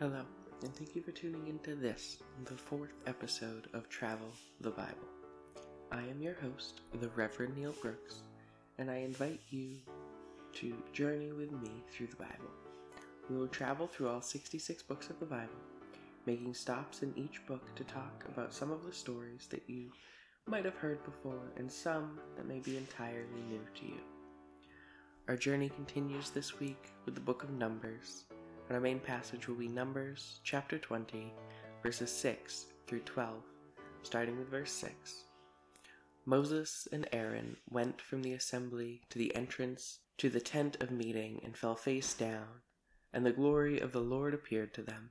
Hello, and thank you for tuning into this, the fourth episode of Travel the Bible. I am your host, the Reverend Neil Brooks, and I invite you to journey with me through the Bible. We will travel through all 66 books of the Bible, making stops in each book to talk about some of the stories that you might have heard before and some that may be entirely new to you. Our journey continues this week with the book of Numbers, and our main passage will be Numbers chapter 20, verses 6 through 12, starting with verse 6. Moses and Aaron went from the assembly to the entrance to the tent of meeting and fell face down, and the glory of the Lord appeared to them.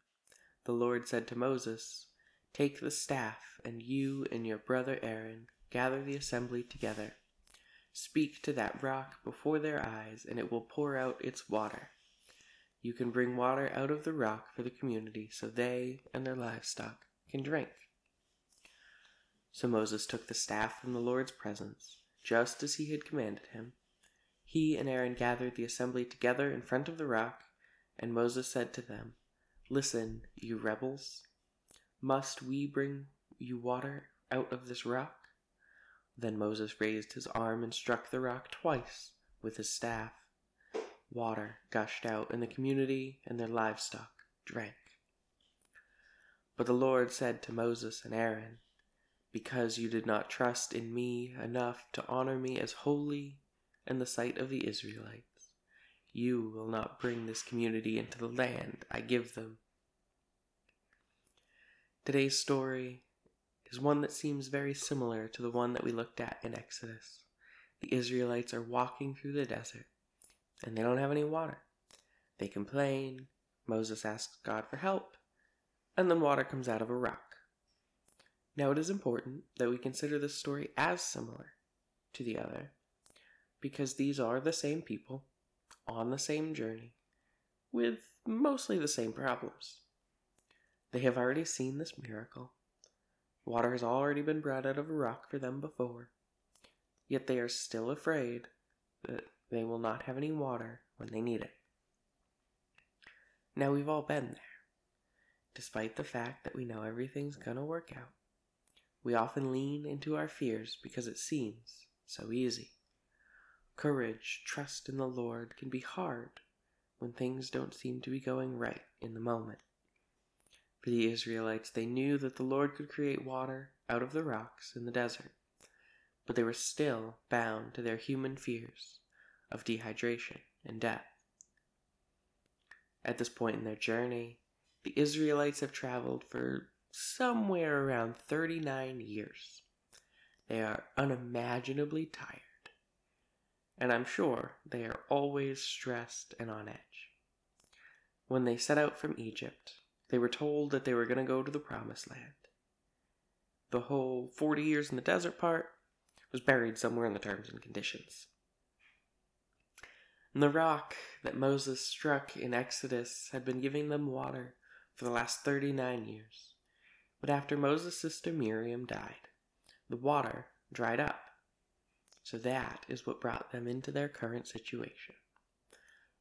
The Lord said to Moses, Take the staff, and you and your brother Aaron gather the assembly together. Speak to that rock before their eyes, and it will pour out its water. You can bring water out of the rock for the community so they and their livestock can drink. So Moses took the staff from the Lord's presence, just as he had commanded him. He and Aaron gathered the assembly together in front of the rock, and Moses said to them, Listen, you rebels. Must we bring you water out of this rock? Then Moses raised his arm and struck the rock twice with his staff. Water gushed out, and the community and their livestock drank. But the Lord said to Moses and Aaron, Because you did not trust in me enough to honor me as holy in the sight of the Israelites, you will not bring this community into the land I give them. Today's story is one that seems very similar to the one that we looked at in Exodus. The Israelites are walking through the desert and they don't have any water. They complain, Moses asks God for help, and then water comes out of a rock. Now, it is important that we consider this story as similar to the other because these are the same people on the same journey with mostly the same problems. They have already seen this miracle. Water has already been brought out of a rock for them before, yet they are still afraid that they will not have any water when they need it. Now we've all been there. Despite the fact that we know everything's gonna work out, we often lean into our fears because it seems so easy. Courage, trust in the Lord can be hard when things don't seem to be going right in the moment. For the Israelites, they knew that the Lord could create water out of the rocks in the desert, but they were still bound to their human fears of dehydration and death. At this point in their journey, the Israelites have traveled for somewhere around 39 years. They are unimaginably tired, and I'm sure they are always stressed and on edge. When they set out from Egypt, they were told that they were going to go to the Promised Land. The whole 40 years in the desert part was buried somewhere in the terms and conditions. And the rock that Moses struck in Exodus had been giving them water for the last 39 years. But after Moses' sister Miriam died, the water dried up. So that is what brought them into their current situation.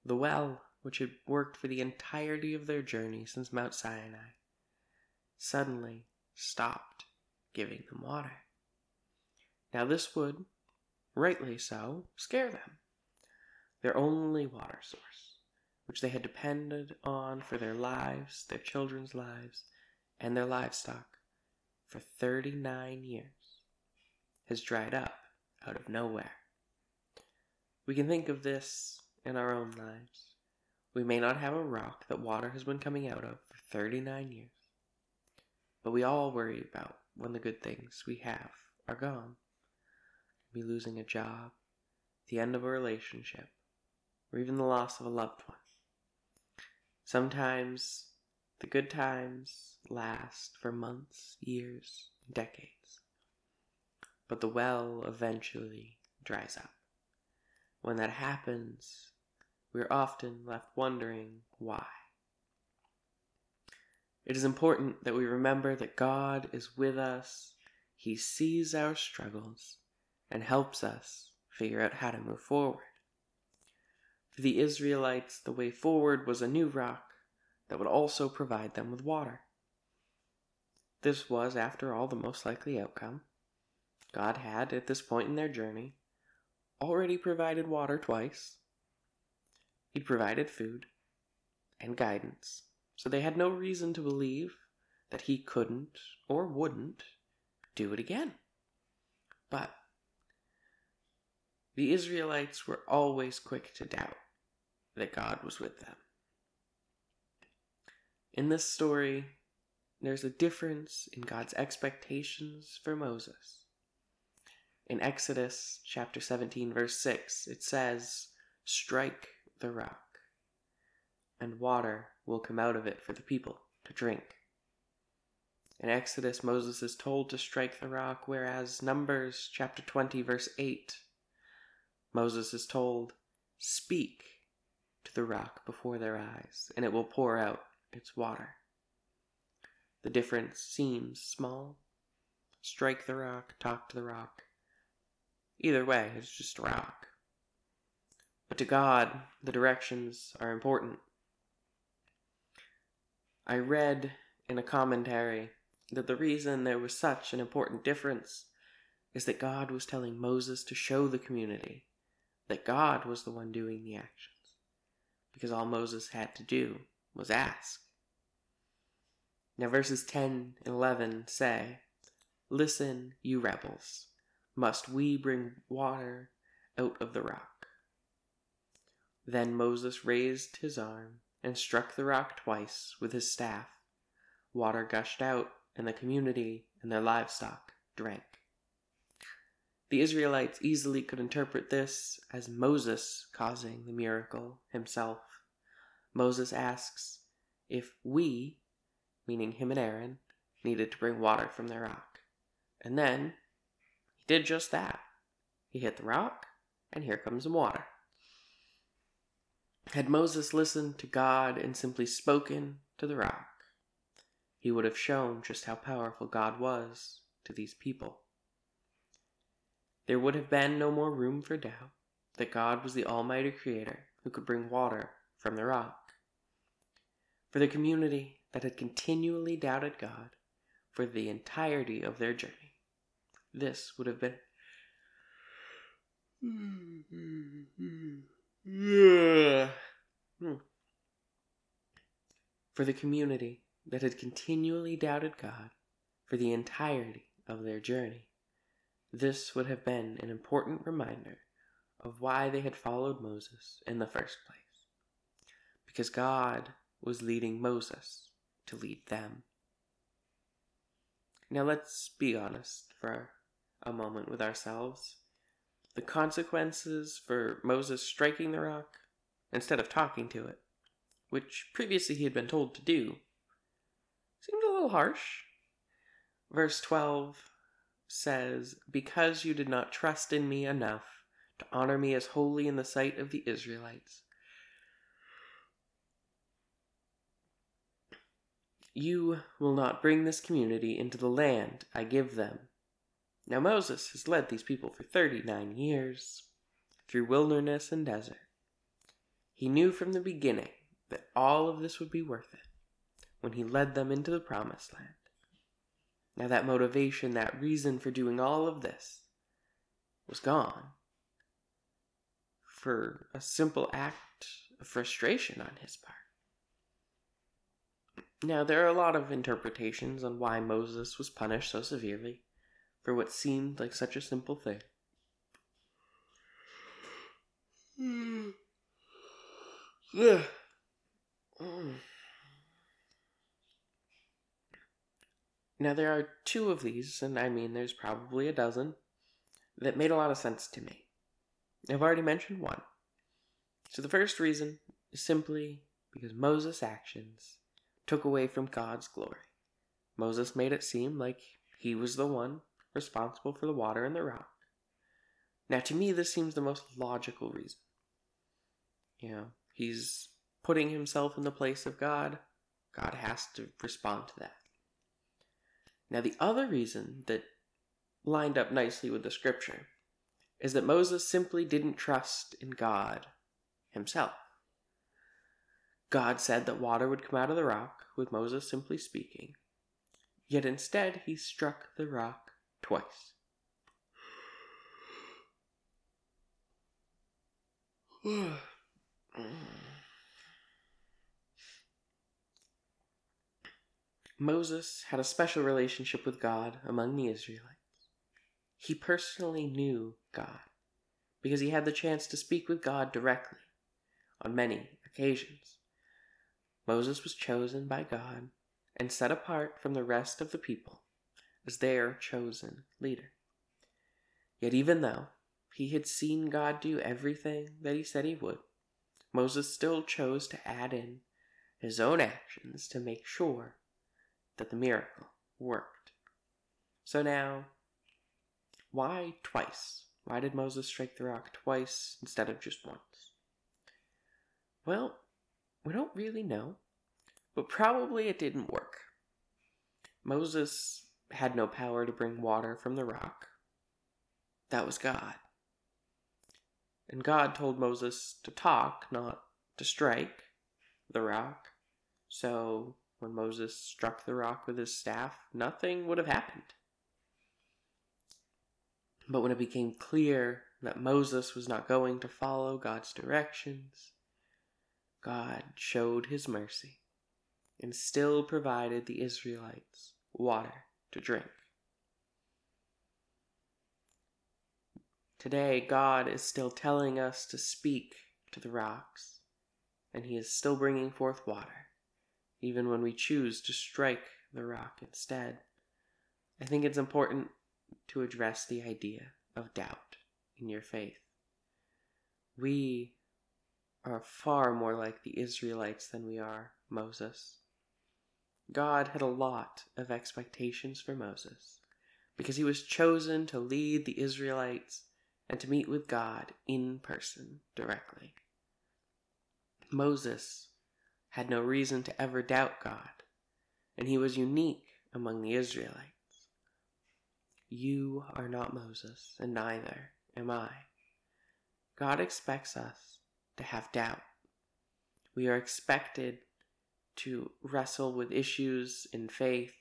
The well, which had worked for the entirety of their journey since Mount Sinai, suddenly stopped giving them water. Now, this would, rightly so, scare them. Their only water source, which they had depended on for their lives, their children's lives, and their livestock for 39 years, has dried up out of nowhere. We can think of this in our own lives. We may not have a rock that water has been coming out of for 39 years, but we all worry about when the good things we have are gone. Maybe losing a job, the end of a relationship, or even the loss of a loved one. Sometimes the good times last for months, years, decades. But the well eventually dries up. When that happens, we're often left wondering why. It is important that we remember that God is with us, He sees our struggles, and helps us figure out how to move forward. For the Israelites, the way forward was a new rock that would also provide them with water. This was, after all, the most likely outcome. God had, at this point in their journey, already provided water twice. He'd provided food and guidance, so they had no reason to believe that he couldn't or wouldn't do it again. But the Israelites were always quick to doubt that God was with them. In this story, there's a difference in God's expectations for Moses. In Exodus chapter 17, verse 6, it says, Strike the rock, and water will come out of it for the people to drink. In Exodus, Moses is told to strike the rock, whereas Numbers chapter 20, verse 8, Moses is told, Speak to the rock before their eyes, and it will pour out its water. The difference seems small. Strike the rock, talk to the rock. Either way, it's just a rock. But to God, the directions are important. I read in a commentary that the reason there was such an important difference is that God was telling Moses to show the community that God was the one doing the actions, because all Moses had to do was ask. Now, verses 10 and 11 say, Listen, you rebels, must we bring water out of the rock? Then Moses raised his arm and struck the rock twice with his staff. Water gushed out, and the community and their livestock drank. The Israelites easily could interpret this as Moses causing the miracle himself. Moses asks if we meaning him and Aaron, needed to bring water from the rock. And then he did just that. He hit the rock, and here comes some water. Had Moses listened to God and simply spoken to the rock, he would have shown just how powerful God was to these people. There would have been no more room for doubt that God was the Almighty Creator who could bring water from the rock. For the community, that had continually doubted God for the entirety of their journey. This would have been. Hmm. For the community that had continually doubted God for the entirety of their journey, this would have been an important reminder of why they had followed Moses in the first place. Because God was leading Moses to lead them. Now let's be honest for a moment with ourselves. The consequences for Moses striking the rock instead of talking to it, which previously he had been told to do, seemed a little harsh. Verse 12 says, Because you did not trust in me enough to honor me as holy in the sight of the Israelites, You will not bring this community into the land I give them. Now Moses has led these people for 39 years through wilderness and desert. He knew from the beginning that all of this would be worth it when he led them into the promised land. Now, that motivation, that reason for doing all of this was gone for a simple act of frustration on his part. Now, there are a lot of interpretations on why Moses was punished so severely for what seemed like such a simple thing. Hmm. Hmm. Now, there are two of these, and I mean there's probably a dozen, that made a lot of sense to me. I've already mentioned one. So, the first reason is simply because Moses' actions took away from God's glory. Moses made it seem like he was the one responsible for the water and the rock. Now, to me, this seems the most logical reason. You know, he's putting himself in the place of God. God has to respond to that. Now, the other reason that lined up nicely with the scripture is that Moses simply didn't trust in God himself. God said that water would come out of the rock, with Moses simply speaking. Yet instead, he struck the rock twice. Moses had a special relationship with God among the Israelites. He personally knew God because he had the chance to speak with God directly on many occasions. Moses was chosen by God and set apart from the rest of the people as their chosen leader. Yet, even though he had seen God do everything that he said he would, Moses still chose to add in his own actions to make sure that the miracle worked. So now, why twice? Why did Moses strike the rock twice instead of just once? Well, we don't really know, but probably it didn't work. Moses had no power to bring water from the rock. That was God. And God told Moses to talk, not to strike the rock. So when Moses struck the rock with his staff, nothing would have happened. But when it became clear that Moses was not going to follow God's directions, God showed his mercy and still provided the Israelites water to drink. Today, God is still telling us to speak to the rocks, and He is still bringing forth water, even when we choose to strike the rock instead. I think it's important to address the idea of doubt in your faith. We are far more like the Israelites than we are Moses. God had a lot of expectations for Moses because he was chosen to lead the Israelites and to meet with God in person directly. Moses had no reason to ever doubt God, and he was unique among the Israelites. You are not Moses, and neither am I. God expects us to have doubt. We are expected to wrestle with issues in faith.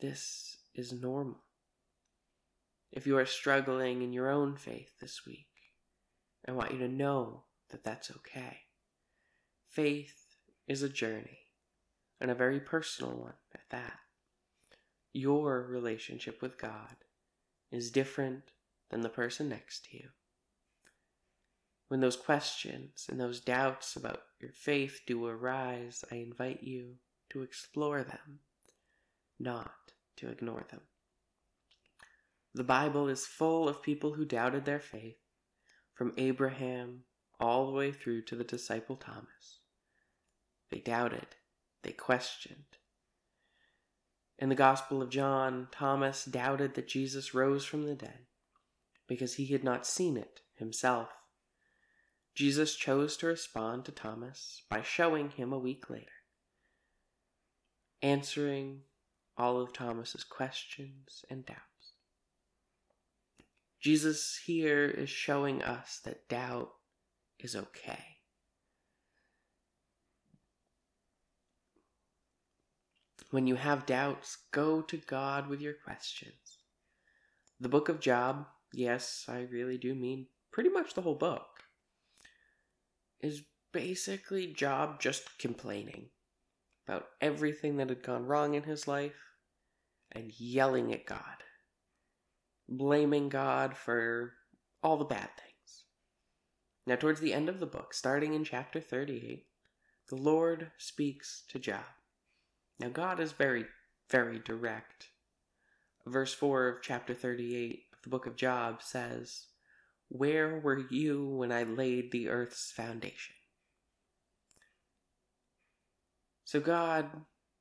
This is normal. If you are struggling in your own faith this week, I want you to know that that's okay. Faith is a journey, and a very personal one at that. Your relationship with God is different than the person next to you. When those questions and those doubts about your faith do arise, I invite you to explore them, not to ignore them. The Bible is full of people who doubted their faith, from Abraham all the way through to the disciple Thomas. They doubted, they questioned. In the Gospel of John, Thomas doubted that Jesus rose from the dead because he had not seen it himself. Jesus chose to respond to Thomas by showing him a week later, answering all of Thomas's questions and doubts. Jesus here is showing us that doubt is okay. When you have doubts, go to God with your questions. The book of Job, yes, I really do mean pretty much the whole book, is basically Job just complaining about everything that had gone wrong in his life and yelling at God blaming God for all the bad things. Now, towards the end of the book, starting in chapter 38, the Lord speaks to Job. Now, God is very, very direct. Verse 4 of chapter 38 of the book of Job says, Where were you when I laid the earth's foundation? So, God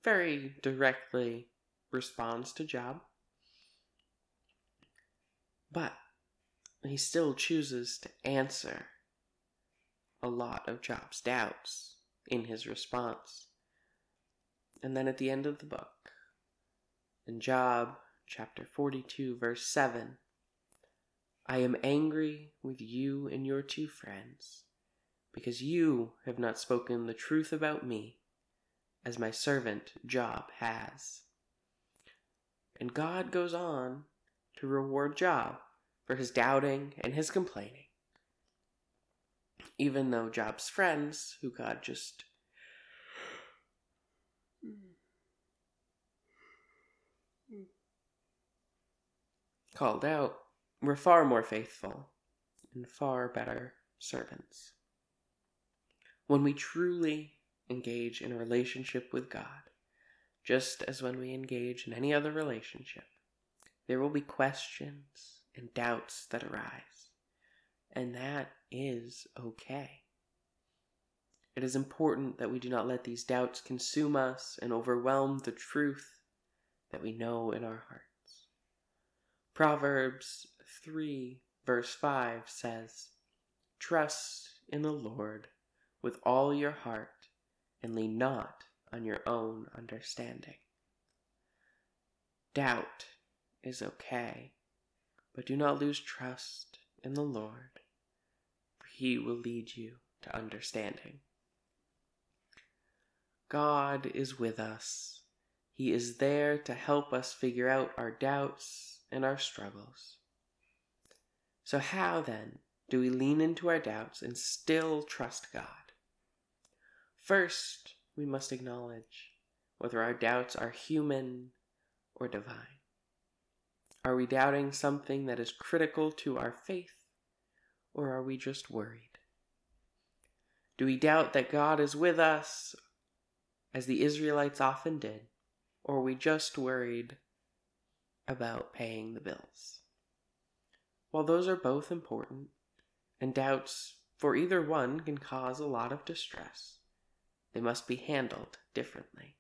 very directly responds to Job but he still chooses to answer a lot of Job's doubts in his response. And then at the end of the book, in Job chapter 42, verse 7, I am angry with you and your two friends because you have not spoken the truth about me, as my servant Job has. And God goes on to reward Job for his doubting and his complaining. Even though Job's friends, who God just called out, were far more faithful and far better servants. When we truly engage in a relationship with God, just as when we engage in any other relationship, there will be questions and doubts that arise, and that is okay. It is important that we do not let these doubts consume us and overwhelm the truth that we know in our hearts. Proverbs 3, verse 5 says, Trust in the Lord with all your heart and lean not on your own understanding. Doubt is okay, but do not lose trust in the Lord, for He will lead you to understanding. God is with us. He is there to help us figure out our doubts and our struggles. So, how then do we lean into our doubts and still trust God? First, we must acknowledge whether our doubts are human or divine. Are we doubting something that is critical to our faith, or are we just worried? Do we doubt that God is with us, as the Israelites often did, or are we just worried about paying the bills? While those are both important, and doubts for either one can cause a lot of distress, they must be handled differently.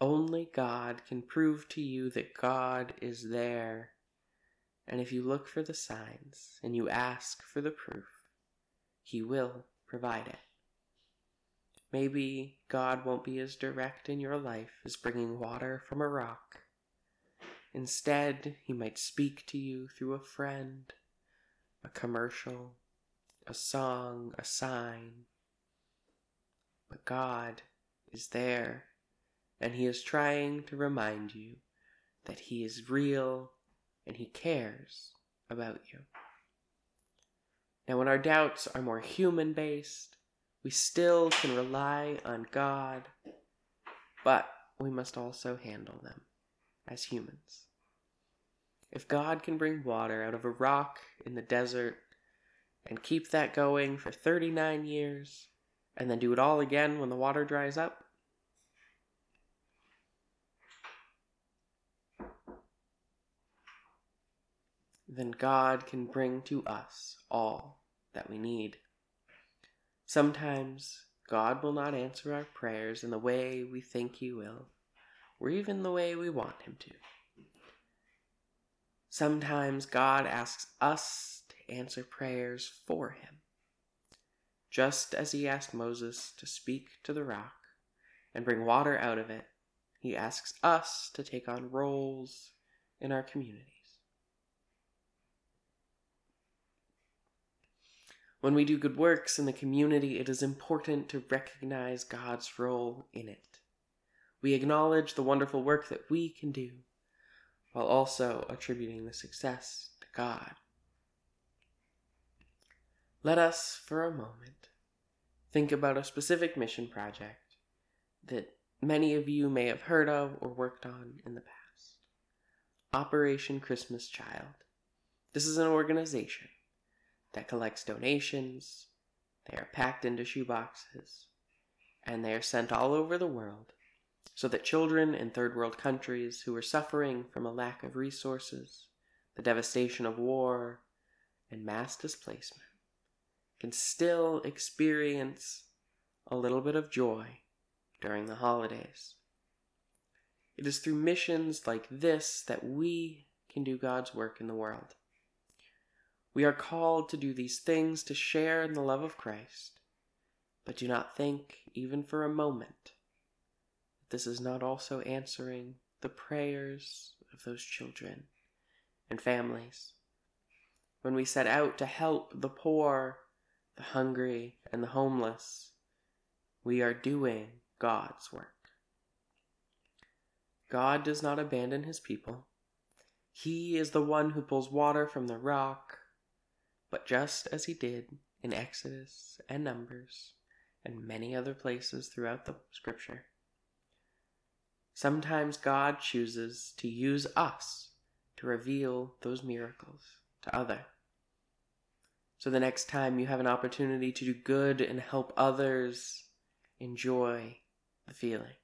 Only God can prove to you that God is there. And if you look for the signs and you ask for the proof, He will provide it. Maybe God won't be as direct in your life as bringing water from a rock. Instead, He might speak to you through a friend, a commercial, a song, a sign, but God is there, and He is trying to remind you that He is real and He cares about you. Now, when our doubts are more human based, we still can rely on God, but we must also handle them as humans. If God can bring water out of a rock in the desert and keep that going for 39 years, and then do it all again when the water dries up? Then God can bring to us all that we need. Sometimes God will not answer our prayers in the way we think He will, or even the way we want Him to. Sometimes God asks us to answer prayers for Him just as he asked Moses to speak to the rock and bring water out of it, he asks us to take on roles in our communities. When we do good works in the community, it is important to recognize God's role in it. We acknowledge the wonderful work that we can do, while also attributing the success to God. Let us, for a moment, think about a specific mission project that many of you may have heard of or worked on in the past Operation Christmas Child. This is an organization that collects donations, they are packed into shoeboxes, and they are sent all over the world so that children in third world countries who are suffering from a lack of resources, the devastation of war, and mass displacement can still experience a little bit of joy during the holidays. It is through missions like this that we can do God's work in the world. We are called to do these things to share in the love of Christ, but do not think, even for a moment, this is not also answering the prayers of those children and families. When we set out to help the poor the hungry, and the homeless, we are doing God's work. God does not abandon his people. He is the one who pulls water from the rock, but just as he did in Exodus and Numbers and many other places throughout the scripture, sometimes God chooses to use us to reveal those miracles to others. So the next time you have an opportunity to do good and help others, enjoy the feeling.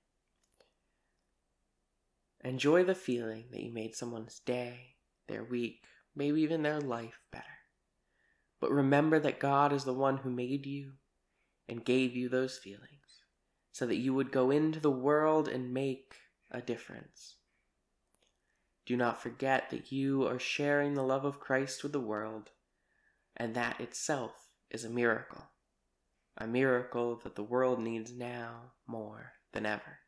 Enjoy the feeling that you made someone's day, their week, maybe even their life better. But remember that God is the one who made you and gave you those feelings so that you would go into the world and make a difference. Do not forget that you are sharing the love of Christ with the world and that itself is a miracle. A miracle that the world needs now more than ever.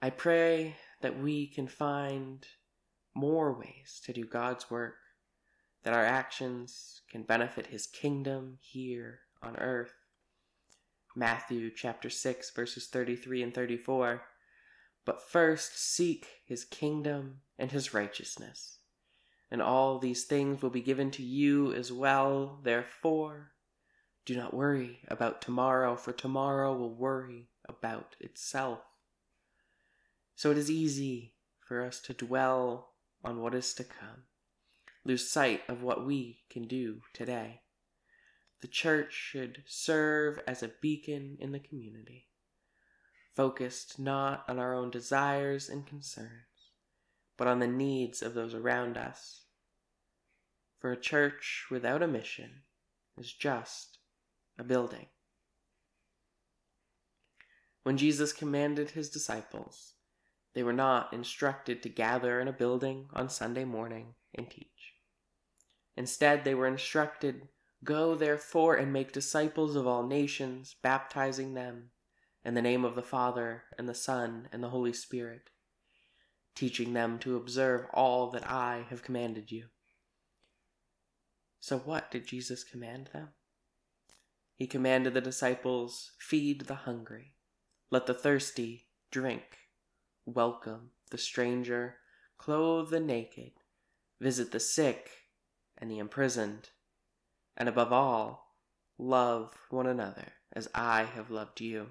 I pray that we can find more ways to do God's work, that our actions can benefit His kingdom here on earth. Matthew chapter 6, verses 33 and 34. But first seek His kingdom and His righteousness and all these things will be given to you as well. Therefore, do not worry about tomorrow, for tomorrow will worry about itself. So it is easy for us to dwell on what is to come, lose sight of what we can do today. The church should serve as a beacon in the community, focused not on our own desires and concerns but on the needs of those around us. For a church without a mission is just a building. When Jesus commanded his disciples, they were not instructed to gather in a building on Sunday morning and teach. Instead, they were instructed, Go therefore and make disciples of all nations, baptizing them in the name of the Father, and the Son, and the Holy Spirit teaching them to observe all that I have commanded you. So, what did Jesus command them? He commanded the disciples feed the hungry, let the thirsty drink, welcome the stranger, clothe the naked, visit the sick and the imprisoned, and above all, love one another as I have loved you.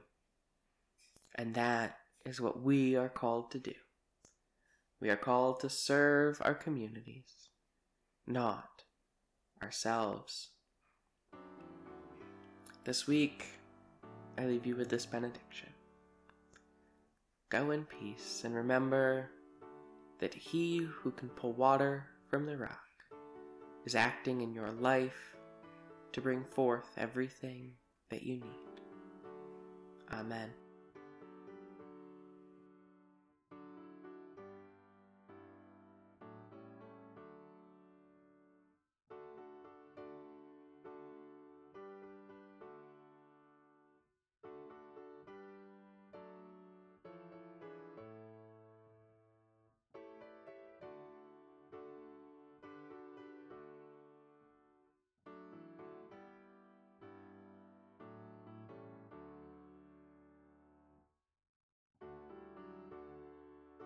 And that is what we are called to do. We are called to serve our communities, not ourselves. This week, I leave you with this benediction. Go in peace and remember that he who can pull water from the rock is acting in your life to bring forth everything that you need. Amen.